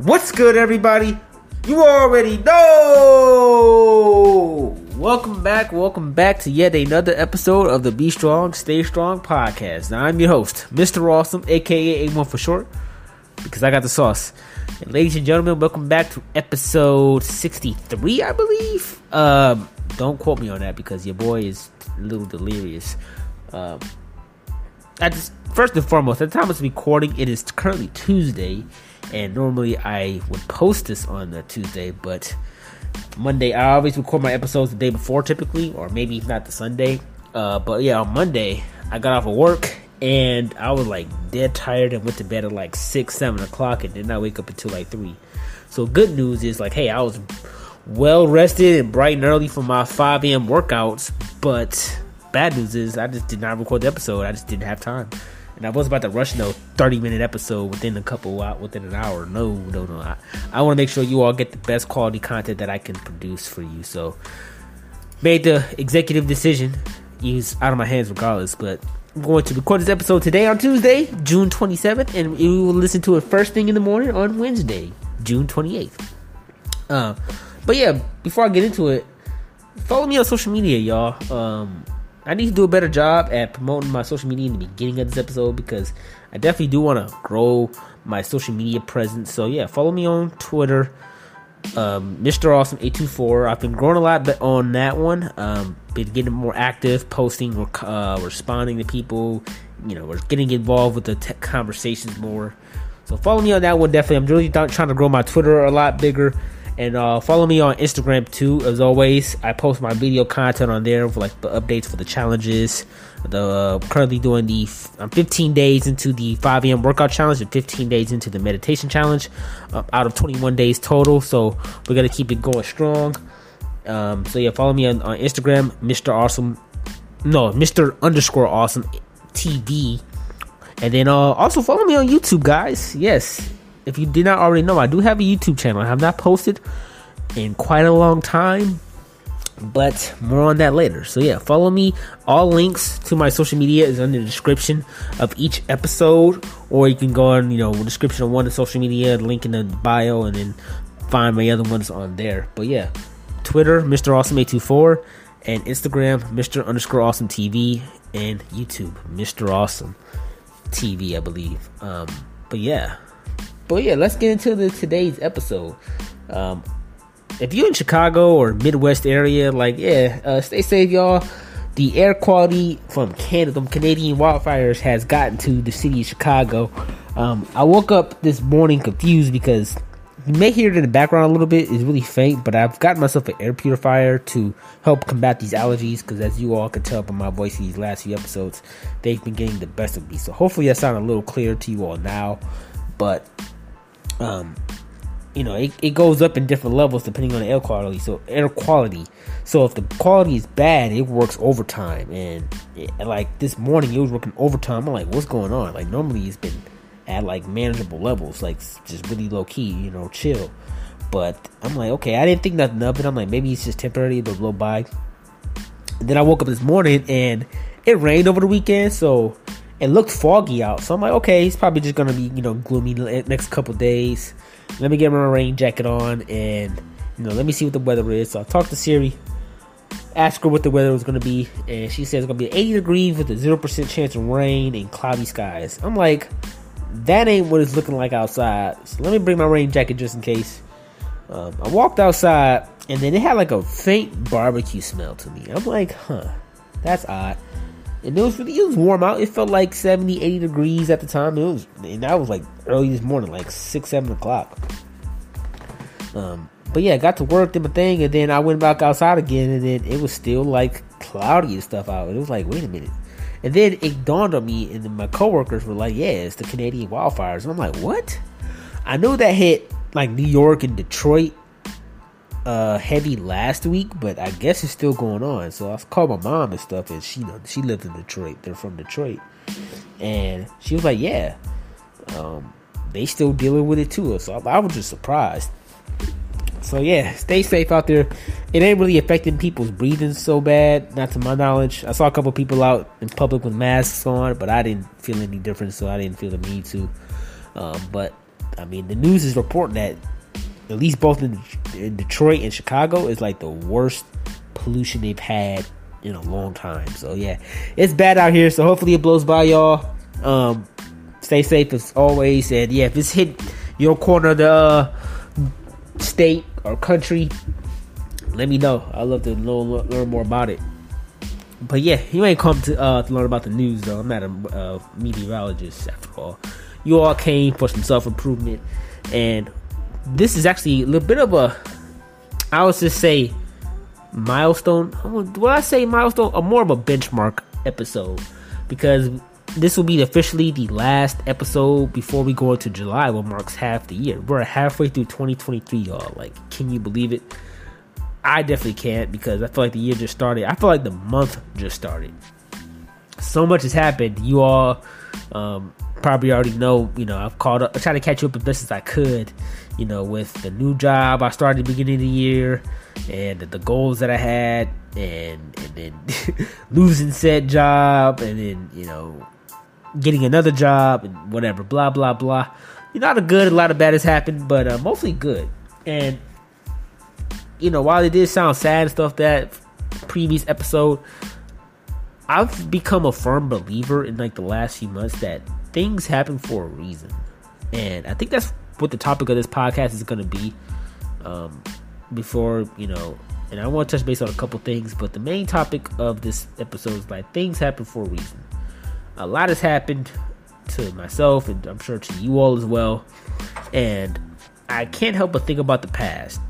What's good, everybody? You already know. Welcome back, welcome back to yet another episode of the Be Strong, Stay Strong podcast. Now, I'm your host, Mr. Awesome, aka A1 for short, because I got the sauce. And ladies and gentlemen, welcome back to episode 63, I believe. Um, don't quote me on that because your boy is a little delirious. Um, I just first and foremost, at the time of recording, it is currently Tuesday, and normally I would post this on a Tuesday, but Monday I always record my episodes the day before, typically, or maybe not the Sunday. Uh, but yeah, on Monday I got off of work and I was like dead tired and went to bed at like six, seven o'clock, and did not wake up until like three. So good news is like, hey, I was well rested and bright and early for my 5 a.m. workouts, but bad news is I just did not record the episode. I just didn't have time and I was about to rush no 30 minute episode within a couple out within an hour. No, no, no. I, I want to make sure you all get the best quality content that I can produce for you. So made the executive decision. Use out of my hands regardless, but I'm going to record this episode today on Tuesday, June 27th, and you will listen to it first thing in the morning on Wednesday, June 28th. Uh, but yeah, before I get into it, follow me on social media, y'all. Um, I need to do a better job at promoting my social media in the beginning of this episode because I definitely do want to grow my social media presence. So yeah, follow me on Twitter, um, Mr. Awesome eight two four. I've been growing a lot on that one. Um, been getting more active, posting, uh, responding to people. You know, we're getting involved with the tech conversations more. So follow me on that one. Definitely, I'm really trying to grow my Twitter a lot bigger. And uh, follow me on Instagram too. As always, I post my video content on there for like the updates for the challenges. The uh, currently doing the I'm 15 days into the 5 a.m. workout challenge and 15 days into the meditation challenge, uh, out of 21 days total. So we're gonna keep it going strong. Um, so yeah, follow me on, on Instagram, Mr. Awesome. No, Mr. Underscore Awesome TV. And then uh, also follow me on YouTube, guys. Yes, if you did not already know, I do have a YouTube channel. I have not posted in quite a long time, but more on that later. So yeah, follow me. All links to my social media is in the description of each episode, or you can go on, you know, description of one of the social media, link in the bio, and then find my other ones on there. But yeah, Twitter, Mr. Awesome 824, and Instagram, Mr. Underscore Awesome TV, and YouTube, Mr. Awesome TV, I believe. Um, but yeah, but yeah, let's get into the today's episode. Um, if you're in Chicago or Midwest area, like yeah, uh, stay safe, y'all. The air quality from Canada, from Canadian wildfires, has gotten to the city of Chicago. Um, I woke up this morning confused because you may hear it in the background a little bit. It's really faint, but I've gotten myself an air purifier to help combat these allergies. Because as you all can tell by my voice these last few episodes, they've been getting the best of me. So hopefully that sounds a little clearer to you all now. But um, you know, it, it goes up in different levels depending on the air quality. So air quality. So if the quality is bad, it works overtime. And, it, like this morning, it was working overtime. I'm like, what's going on? Like normally it's been at like manageable levels, like just really low key, you know, chill. But I'm like, okay, I didn't think nothing of it. I'm like, maybe it's just temporary, it'll blow by. And then I woke up this morning and it rained over the weekend, so it looked foggy out. So I'm like, okay, he's probably just gonna be you know gloomy next couple days. Let me get my rain jacket on and you know let me see what the weather is. So I talked to Siri, asked her what the weather was gonna be, and she says it's gonna be 80 degrees with a zero percent chance of rain and cloudy skies. I'm like, that ain't what it's looking like outside. So let me bring my rain jacket just in case. Um, I walked outside and then it had like a faint barbecue smell to me. I'm like, huh, that's odd and it was really it was warm out. It felt like 70, 80 degrees at the time. It was, and that was like early this morning, like six, seven o'clock. Um, but yeah, I got to work, did my thing, and then I went back outside again, and then it was still like cloudy and stuff out. It was like, wait a minute. And then it dawned on me, and my coworkers were like, "Yeah, it's the Canadian wildfires." And I'm like, "What?" I know that hit like New York and Detroit uh, heavy last week, but I guess it's still going on. So I called my mom and stuff, and she know she lived in Detroit. They're from Detroit, and she was like, "Yeah, um, they still dealing with it too." So I, I was just surprised. So yeah, stay safe out there. It ain't really affecting people's breathing so bad, not to my knowledge. I saw a couple people out in public with masks on, but I didn't feel any difference, so I didn't feel the need to. Um, but I mean, the news is reporting that at least both in, in Detroit and Chicago is like the worst pollution they've had in a long time. So yeah, it's bad out here. So hopefully it blows by y'all. Um, stay safe as always, and yeah, if it's hit your corner of the uh, state or country, let me know. I'd love to know, learn more about it. But yeah, you ain't come to, uh, to learn about the news though. I'm not a uh, meteorologist after all. You all came for some self improvement, and this is actually a little bit of a, I would just say, milestone. Would I say milestone? a more of a benchmark episode because this will be officially the last episode before we go into July, what marks half the year. We're halfway through 2023, y'all. Like, can you believe it? I definitely can't because I feel like the year just started. I feel like the month just started. So much has happened. You all um, probably already know. You know, I've called up, I tried to catch you up as best as I could. You know, with the new job I started the beginning of the year and the goals that I had, and and then losing said job, and then you know getting another job and whatever, blah blah blah. You know, not a lot of good, a lot of bad has happened, but uh, mostly good. And you know, while it did sound sad and stuff that previous episode, I've become a firm believer in like the last few months that things happen for a reason, and I think that's what the topic of this podcast is going to be. Um, before you know, and I want to touch base on a couple things, but the main topic of this episode is like things happen for a reason. A lot has happened to myself, and I'm sure to you all as well, and I can't help but think about the past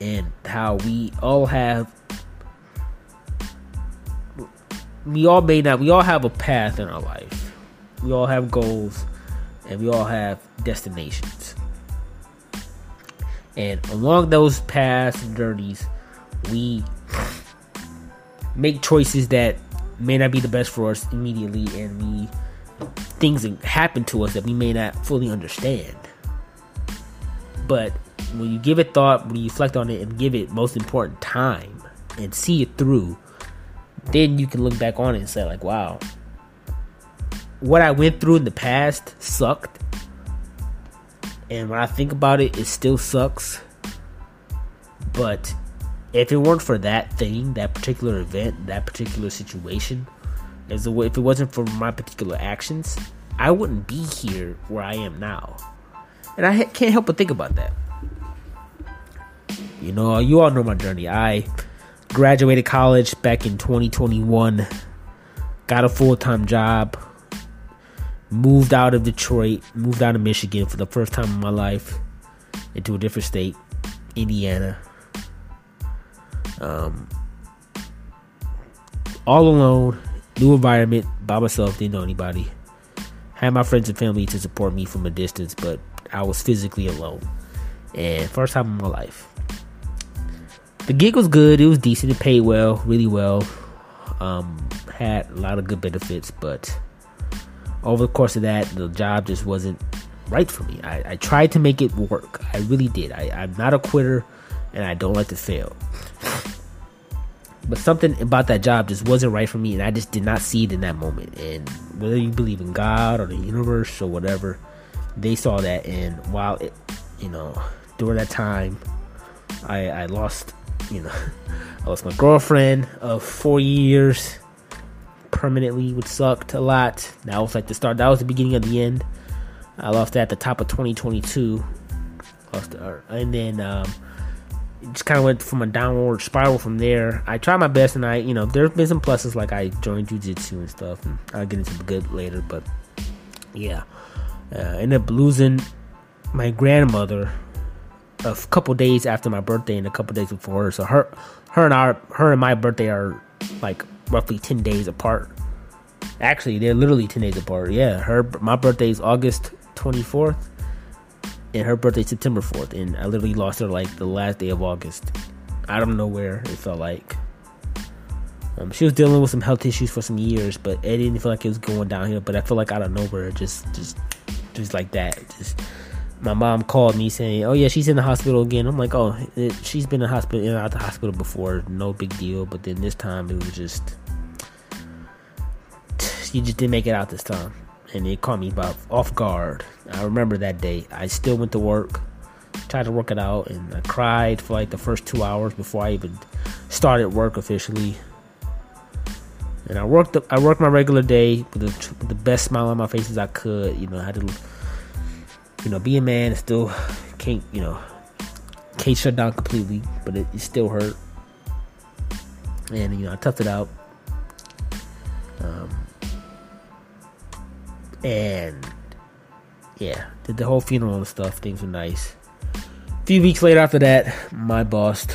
and how we all have we all may not we all have a path in our life we all have goals and we all have destinations. And along those paths and journeys we make choices that may not be the best for us immediately and we things happen to us that we may not fully understand. But when you give it thought, when you reflect on it and give it most important time and see it through, then you can look back on it and say, like, wow, what I went through in the past sucked. And when I think about it, it still sucks. But if it weren't for that thing, that particular event, that particular situation, as a, if it wasn't for my particular actions, I wouldn't be here where I am now. And I can't help but think about that. You know, you all know my journey. I graduated college back in 2021, got a full time job, moved out of Detroit, moved out of Michigan for the first time in my life into a different state, Indiana. Um, all alone, new environment, by myself, didn't know anybody. Had my friends and family to support me from a distance, but I was physically alone. And first time in my life. The gig was good. It was decent. It paid well, really well. Um, had a lot of good benefits, but over the course of that, the job just wasn't right for me. I, I tried to make it work. I really did. I, I'm not a quitter, and I don't like to fail. But something about that job just wasn't right for me, and I just did not see it in that moment. And whether you believe in God or the universe or whatever, they saw that. And while it, you know, during that time, I, I lost you know, I lost my girlfriend of four years permanently, which sucked a lot. That was like the start. That was the beginning of the end. I lost that at the top of 2022. Lost and then um, it just kind of went from a downward spiral from there. I tried my best, and I, you know, there's been some pluses like I joined jujitsu and stuff, and I'll get into the good later. But yeah, uh, ended up losing my grandmother a couple days after my birthday and a couple days before her. So her, her and our, her and my birthday are like roughly ten days apart. Actually, they're literally ten days apart. Yeah, her my birthday is August twenty fourth, and her birthday is September fourth. And I literally lost her like the last day of August. I don't know where it felt like. Um, she was dealing with some health issues for some years, but it didn't feel like it was going downhill. But I feel like out of nowhere, just, just, just like that, just my mom called me saying, "Oh yeah, she's in the hospital again." I'm like, "Oh, it, she's been in the hospital, in out the hospital before, no big deal." But then this time it was just, she just didn't make it out this time, and it caught me about off guard. I remember that day. I still went to work, tried to work it out, and I cried for like the first two hours before I even started work officially. And I worked. I worked my regular day with the, with the best smile on my face as I could. You know, I had to, you know, be a man still can't, you know, can't shut down completely, but it, it still hurt. And you know, I toughed it out. Um, and yeah, did the whole funeral and stuff. Things were nice. A few weeks later after that, my boss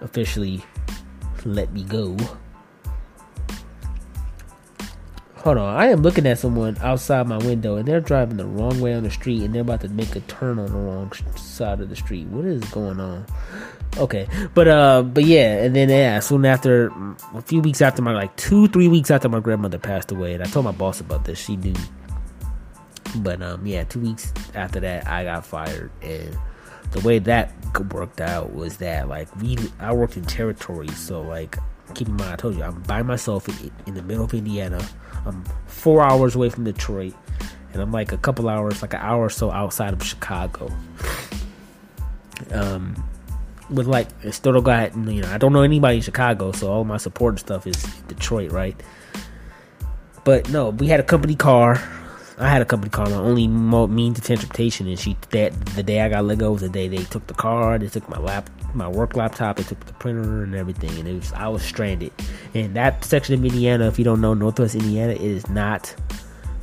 officially let me go. Hold on, I am looking at someone outside my window and they're driving the wrong way on the street and they're about to make a turn on the wrong side of the street. What is going on? Okay, but uh, but yeah, and then yeah, soon after, a few weeks after my like two, three weeks after my grandmother passed away, and I told my boss about this. She knew, but um, yeah, two weeks after that, I got fired, and the way that worked out was that like we, I worked in territory, so like keep in mind, I told you I'm by myself in, in the middle of Indiana. I'm four hours away from Detroit, and I'm like a couple hours, like an hour or so outside of Chicago. Um with like I still don't got you know I don't know anybody in Chicago, so all my support and stuff is Detroit, right? But no, we had a company car. I had a company car. My only means of transportation, and she that the day I got let go was the day they took the car. They took my lap, my work laptop. They took the printer and everything, and it was I was stranded. And that section of Indiana, if you don't know Northwest Indiana, it is not.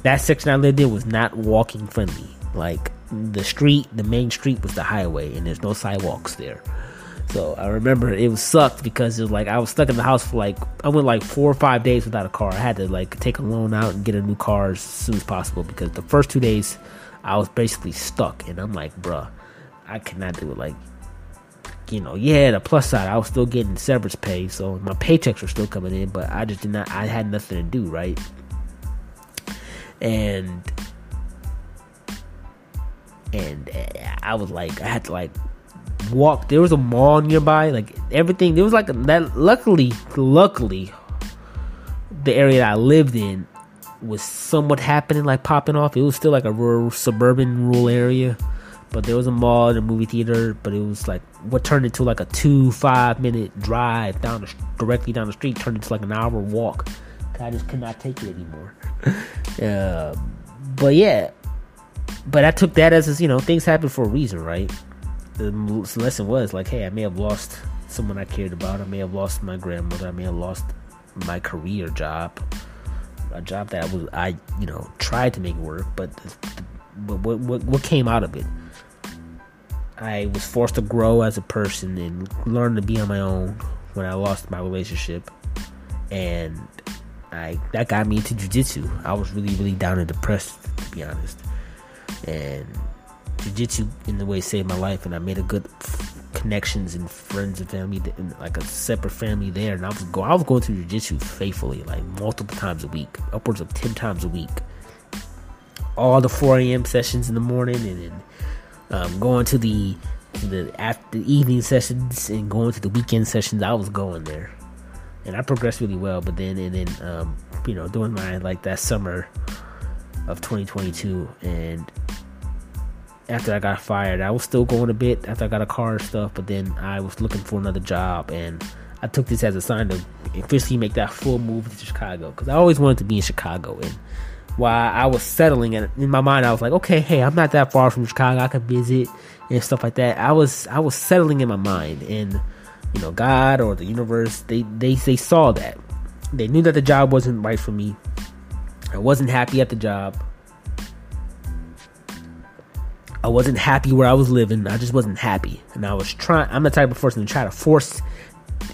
That section I lived in was not walking friendly. Like the street, the main street was the highway, and there's no sidewalks there. So I remember it was sucked because it was like I was stuck in the house for like I went like four or five days without a car. I had to like take a loan out and get a new car as soon as possible because the first two days I was basically stuck and I'm like, bruh, I cannot do it. Like, you know, yeah, the plus side, I was still getting severance pay, so my paychecks were still coming in, but I just did not. I had nothing to do, right? And and eh, I was like, I had to like walk. There was a mall nearby. Like everything, there was like a, that. Luckily, luckily, the area that I lived in was somewhat happening, like popping off. It was still like a rural, suburban, rural area, but there was a mall and a movie theater. But it was like what turned into like a two, five minute drive down the, directly down the street turned into like an hour walk. I just could not take it anymore. uh, but yeah, but I took that as you know things happen for a reason, right? the lesson was like, hey, I may have lost someone I cared about. I may have lost my grandmother. I may have lost my career job, a job that I was I you know tried to make work, but but what what what came out of it? I was forced to grow as a person and learn to be on my own when I lost my relationship, and I that got me into jujitsu. I was really really down and depressed to be honest, and jiu-jitsu in the way saved my life and I made a good f- connections and friends and family and like a separate family there. And I was going I was going to jiu-jitsu faithfully like multiple times a week upwards of 10 times a week. All the 4 a.m sessions in the morning and then um, going to the the after evening sessions and going to the weekend sessions I was going there and I progressed really well but then and then um, you know doing my like that summer of 2022 and after I got fired. I was still going a bit after I got a car and stuff, but then I was looking for another job, and I took this as a sign to officially make that full move to Chicago because I always wanted to be in Chicago. And while I was settling, and in my mind, I was like, okay, hey, I'm not that far from Chicago. I could visit and stuff like that. I was I was settling in my mind, and you know, God or the universe, they they they saw that. They knew that the job wasn't right for me. I wasn't happy at the job. I wasn't happy where I was living. I just wasn't happy, and I was trying. I'm the type of person to try to force,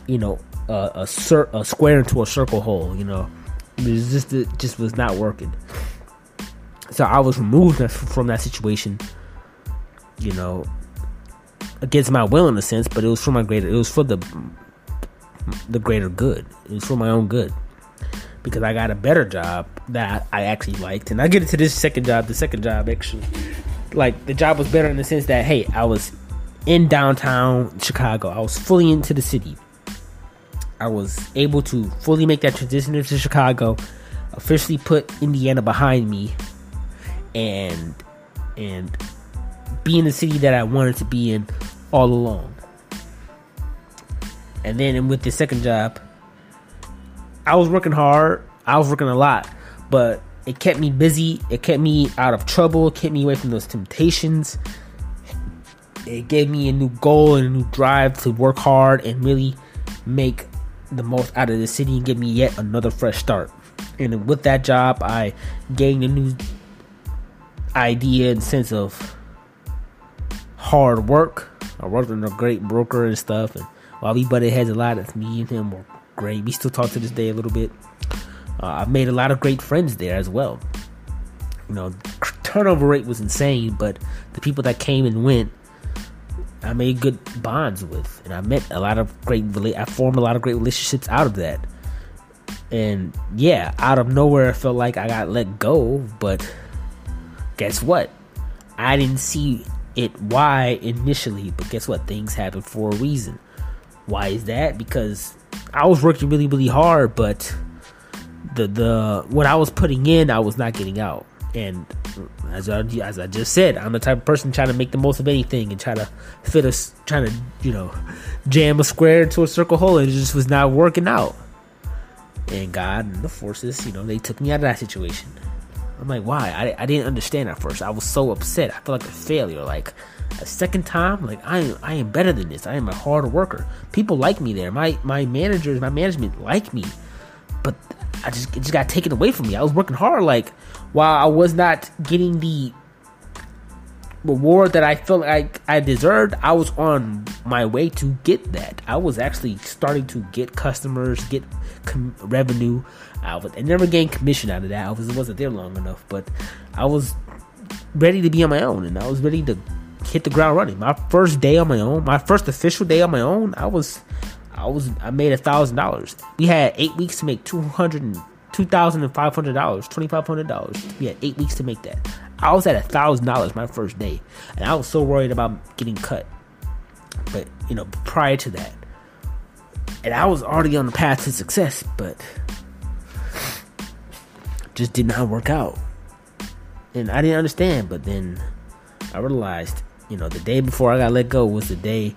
you know, a a, cir- a square into a circle hole. You know, it just it just was not working. So I was removed from that situation. You know, against my will in a sense, but it was for my greater. It was for the the greater good. It was for my own good because I got a better job that I actually liked, and I get into this second job. The second job actually like the job was better in the sense that hey, I was in downtown Chicago. I was fully into the city. I was able to fully make that transition into Chicago. officially put Indiana behind me and and be in the city that I wanted to be in all along. And then with the second job, I was working hard. I was working a lot, but it kept me busy. It kept me out of trouble. It kept me away from those temptations. It gave me a new goal and a new drive to work hard and really make the most out of the city and give me yet another fresh start. And with that job, I gained a new idea and sense of hard work. I worked with a great broker and stuff, and while we butted heads a lot, of me and him were great. We still talk to this day a little bit. Uh, I've made a lot of great friends there as well. You know, turnover rate was insane, but the people that came and went, I made good bonds with, and I met a lot of great. I formed a lot of great relationships out of that. And yeah, out of nowhere, I felt like I got let go. But guess what? I didn't see it why initially, but guess what? Things happen for a reason. Why is that? Because I was working really, really hard, but the the what I was putting in, I was not getting out. And as I, as I just said, I'm the type of person trying to make the most of anything and try to fit us, trying to you know jam a square into a circle hole, and it just was not working out. And God and the forces, you know, they took me out of that situation. I'm like, why? I, I didn't understand at first. I was so upset. I felt like a failure. Like a second time, like I am, I am better than this. I am a hard worker. People like me there. My my managers, my management like me, but I just just got taken away from me. I was working hard. Like while I was not getting the reward that I felt like I deserved, I was on my way to get that. I was actually starting to get customers, get com- revenue. I, was, never gained commission out of that. I was, wasn't there long enough, but I was ready to be on my own, and I was ready to hit the ground running. My first day on my own, my first official day on my own, I was, I was, I made a thousand dollars. We had eight weeks to make two hundred two thousand and five hundred dollars, twenty five hundred dollars. We had eight weeks to make that. I was at a thousand dollars my first day, and I was so worried about getting cut. But you know, prior to that, and I was already on the path to success, but just did not work out. And I didn't understand, but then I realized, you know, the day before I got let go was the day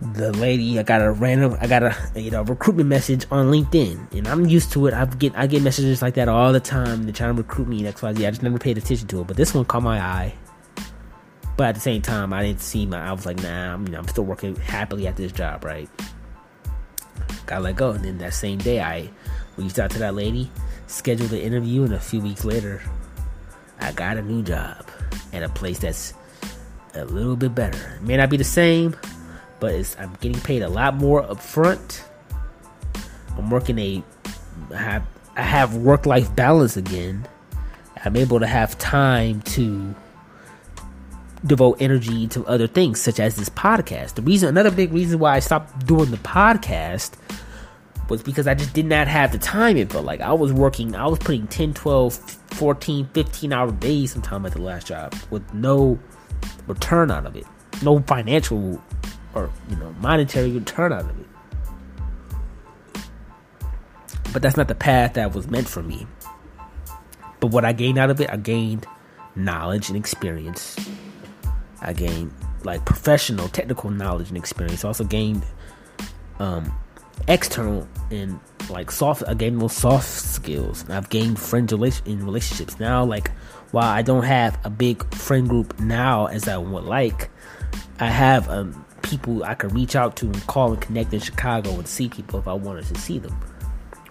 the lady I got a random I got a you know recruitment message on LinkedIn and I'm used to it. I get I get messages like that all the time. They're trying to recruit me and XYZ. I just never paid attention to it. But this one caught my eye. But at the same time I didn't see my I was like, nah, I'm, you know, I'm still working happily at this job, right? Got let go and then that same day I reached out to that lady, scheduled the interview and a few weeks later I got a new job at a place that's a little bit better. It may not be the same, but I'm getting paid a lot more up front. I'm working a I have I have work life balance again. I'm able to have time to devote energy to other things such as this podcast. The reason another big reason why I stopped doing the podcast was because I just did not have the time it felt like I was working I was putting 10 12 14 15 hour days sometime at the last job with no return out of it no financial or you know monetary return out of it. But that's not the path that was meant for me. But what I gained out of it, I gained knowledge and experience. I gained like professional, technical knowledge and experience. I also gained um, external and like soft. I gained those soft skills. I've gained friends in relationships now. Like while I don't have a big friend group now as I would like, I have um, people I could reach out to and call and connect in Chicago and see people if I wanted to see them,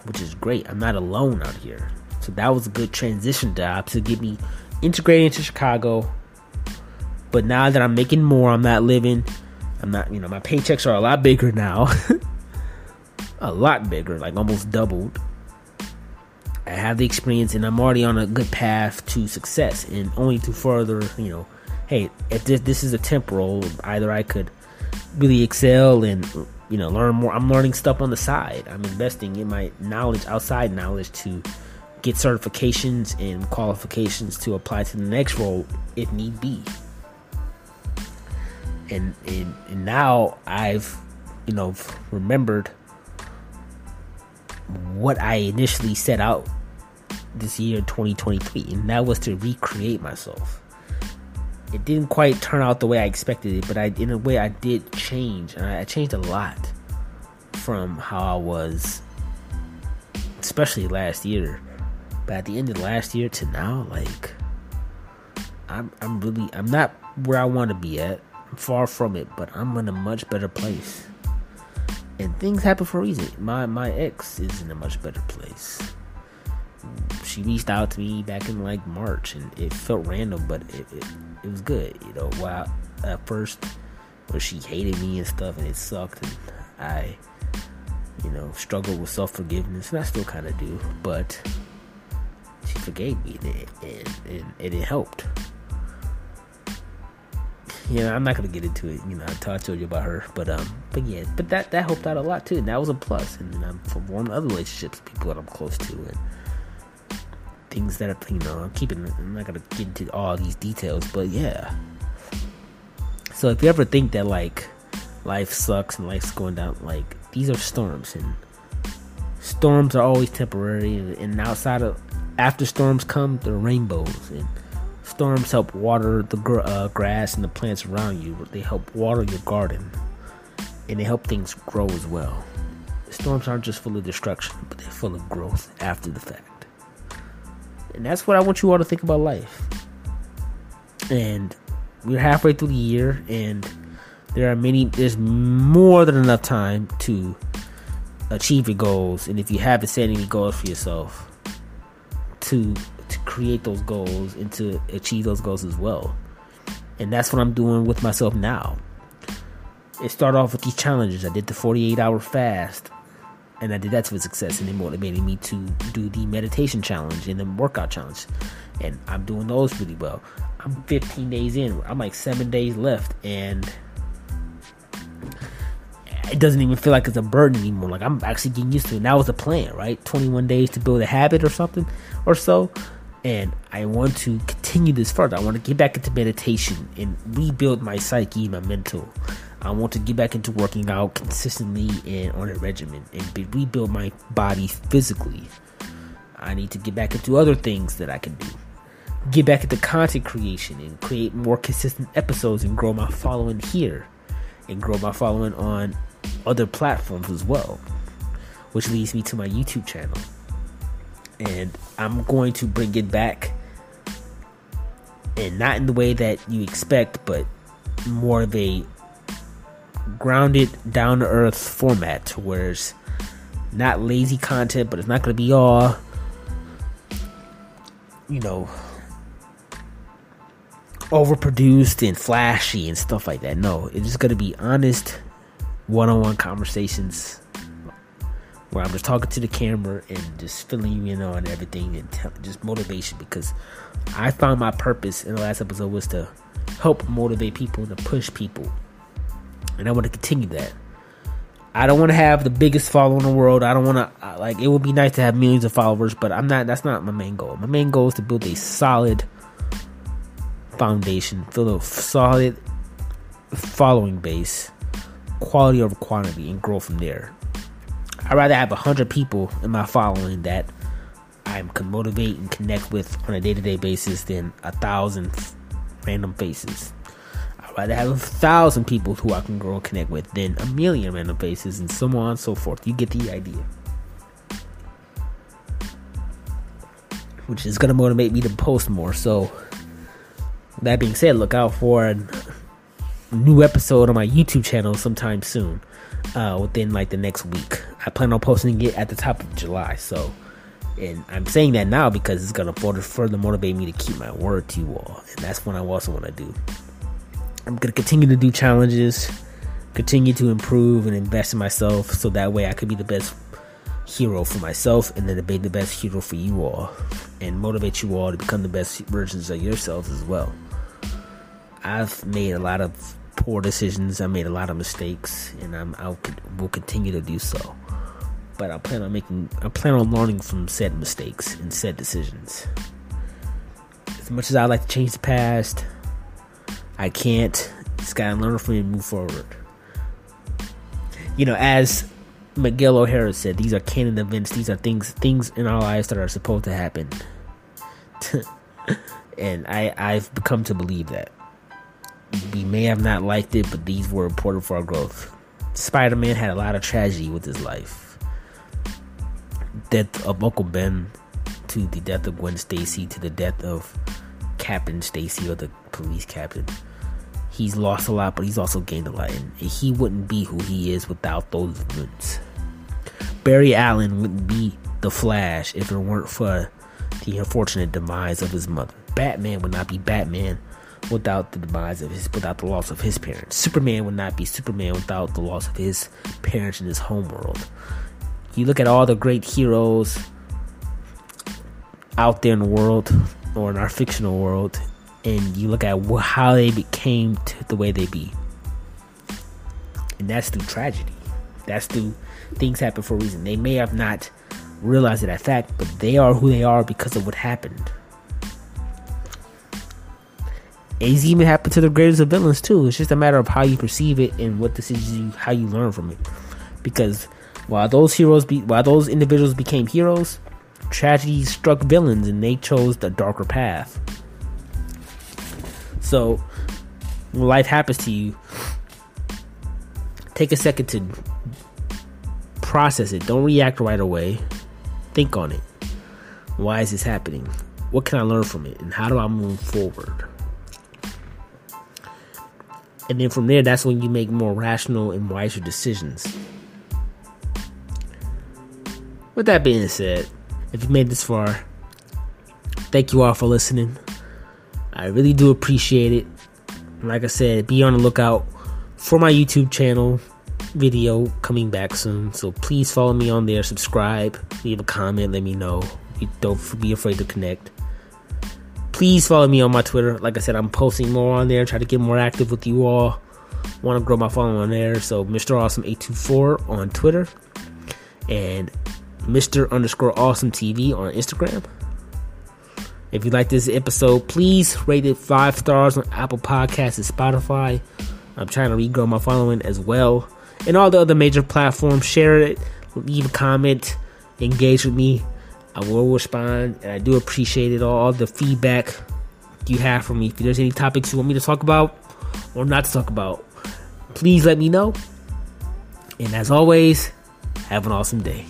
which is great. I'm not alone out here. So that was a good transition job to get me integrated into Chicago. But now that I'm making more, I'm not living, I'm not, you know, my paychecks are a lot bigger now. a lot bigger, like almost doubled. I have the experience and I'm already on a good path to success and only to further, you know, hey, if this, this is a temporal, either I could really excel and you know learn more. I'm learning stuff on the side. I'm investing in my knowledge outside knowledge to get certifications and qualifications to apply to the next role if need be. And and, and now i've you know remembered what I initially set out this year 2023 and that was to recreate myself it didn't quite turn out the way I expected it but I in a way I did change and I, I changed a lot from how I was especially last year. But at the end of last year to now like I'm I'm really I'm not where I want to be at. I'm far from it but I'm in a much better place. And things happen for a reason. My my ex is in a much better place she reached out to me back in like March, and it felt random, but it it, it was good. You know, while at first, where she hated me and stuff, and it sucked, and I, you know, struggled with self forgiveness, and I still kind of do, but she forgave me, and it, and, and, it helped. You know, I'm not gonna get into it. You know, I told you about her, but um, but yeah, but that that helped out a lot too, and that was a plus. And then I'm formed other relationships, people that I'm close to, and things that are, you know, I'm keeping, I'm not gonna get into all these details, but yeah. So if you ever think that like life sucks and life's going down, like these are storms, and storms are always temporary, and, and outside of after storms come, the rainbows, and storms help water the gr- uh, grass and the plants around you. They help water your garden, and they help things grow as well. Storms aren't just full of destruction, but they're full of growth after the fact. And that's what I want you all to think about life. And we're halfway through the year, and there are many, there's more than enough time to achieve your goals. And if you haven't set any goals for yourself, to to create those goals and to achieve those goals as well. And that's what I'm doing with myself now. It started off with these challenges. I did the 48 hour fast and I did that to a success, and it motivated me to do the meditation challenge and the workout challenge, and I'm doing those really well. I'm 15 days in. I'm like seven days left, and it doesn't even feel like it's a burden anymore. Like I'm actually getting used to it. And that was the plan, right? 21 days to build a habit or something or so. And I want to continue this further. I want to get back into meditation and rebuild my psyche, my mental, I want to get back into working out consistently and on a regimen and rebuild my body physically. I need to get back into other things that I can do. Get back into content creation and create more consistent episodes and grow my following here and grow my following on other platforms as well. Which leads me to my YouTube channel. And I'm going to bring it back and not in the way that you expect, but more of a grounded, down to earth format where it's not lazy content, but it's not going to be all, you know, overproduced and flashy and stuff like that. No, it's just going to be honest, one on one conversations where I'm just talking to the camera and just filling you in on everything and t- just motivation because I found my purpose in the last episode was to help motivate people and to push people and I want to continue that. I don't want to have the biggest following in the world. I don't want to like. It would be nice to have millions of followers, but I'm not. That's not my main goal. My main goal is to build a solid foundation, build a solid following base, quality over quantity, and grow from there. I'd rather have a hundred people in my following that I can motivate and connect with on a day to day basis than a thousand random faces. I'd rather have a thousand people who I can grow and connect with than a million random faces and so on and so forth. You get the idea. Which is to motivate me to post more. So, that being said, look out for a new episode on my YouTube channel sometime soon. Uh, within like the next week. I plan on posting it at the top of July. So, and I'm saying that now because it's gonna further motivate me to keep my word to you all, and that's what I also want to do. I'm going to continue to do challenges, continue to improve and invest in myself so that way I could be the best hero for myself and then be the best hero for you all and motivate you all to become the best versions of yourselves as well. I've made a lot of poor decisions, I made a lot of mistakes, and I'm I will continue to do so. But I plan on making I plan on learning from said mistakes and said decisions. As much as I like to change the past, I can't. Just gotta learn from it and move forward. You know, as Miguel O'Hara said, "These are canon events. These are things things in our lives that are supposed to happen." and I I've come to believe that. We may have not liked it, but these were important for our growth. Spider Man had a lot of tragedy with his life. Death of Uncle Ben, to the death of Gwen Stacy, to the death of Captain Stacy or the police captain. He's lost a lot, but he's also gained a lot, and he wouldn't be who he is without those events. Barry Allen wouldn't be the Flash if it weren't for the unfortunate demise of his mother. Batman would not be Batman without the demise of his without the loss of his parents. Superman would not be Superman without the loss of his parents in his home world. You look at all the great heroes out there in the world or in our fictional world and you look at how they became to the way they be. And that's through tragedy. That's through things happen for a reason. They may have not realized that fact, but they are who they are because of what happened. It's even happened to the greatest of villains too. It's just a matter of how you perceive it and what decisions you, how you learn from it. Because while those heroes be, while those individuals became heroes, tragedy struck villains and they chose the darker path. So, when life happens to you, take a second to process it. Don't react right away. Think on it. Why is this happening? What can I learn from it? And how do I move forward? And then from there, that's when you make more rational and wiser decisions. With that being said, if you made this far, thank you all for listening. I really do appreciate it. Like I said, be on the lookout for my YouTube channel video coming back soon. So please follow me on there, subscribe, leave a comment, let me know. Don't be afraid to connect please follow me on my Twitter. Like I said, I'm posting more on there, try to get more active with you all. Want to grow my following on there. So Mr. Awesome 824 on Twitter and Mr. underscore Awesome TV on Instagram. If you like this episode, please rate it five stars on Apple Podcasts and Spotify. I'm trying to regrow my following as well. And all the other major platforms, share it, leave a comment, engage with me. I will respond, and I do appreciate it all the feedback you have for me. If there's any topics you want me to talk about or not to talk about, please let me know. And as always, have an awesome day.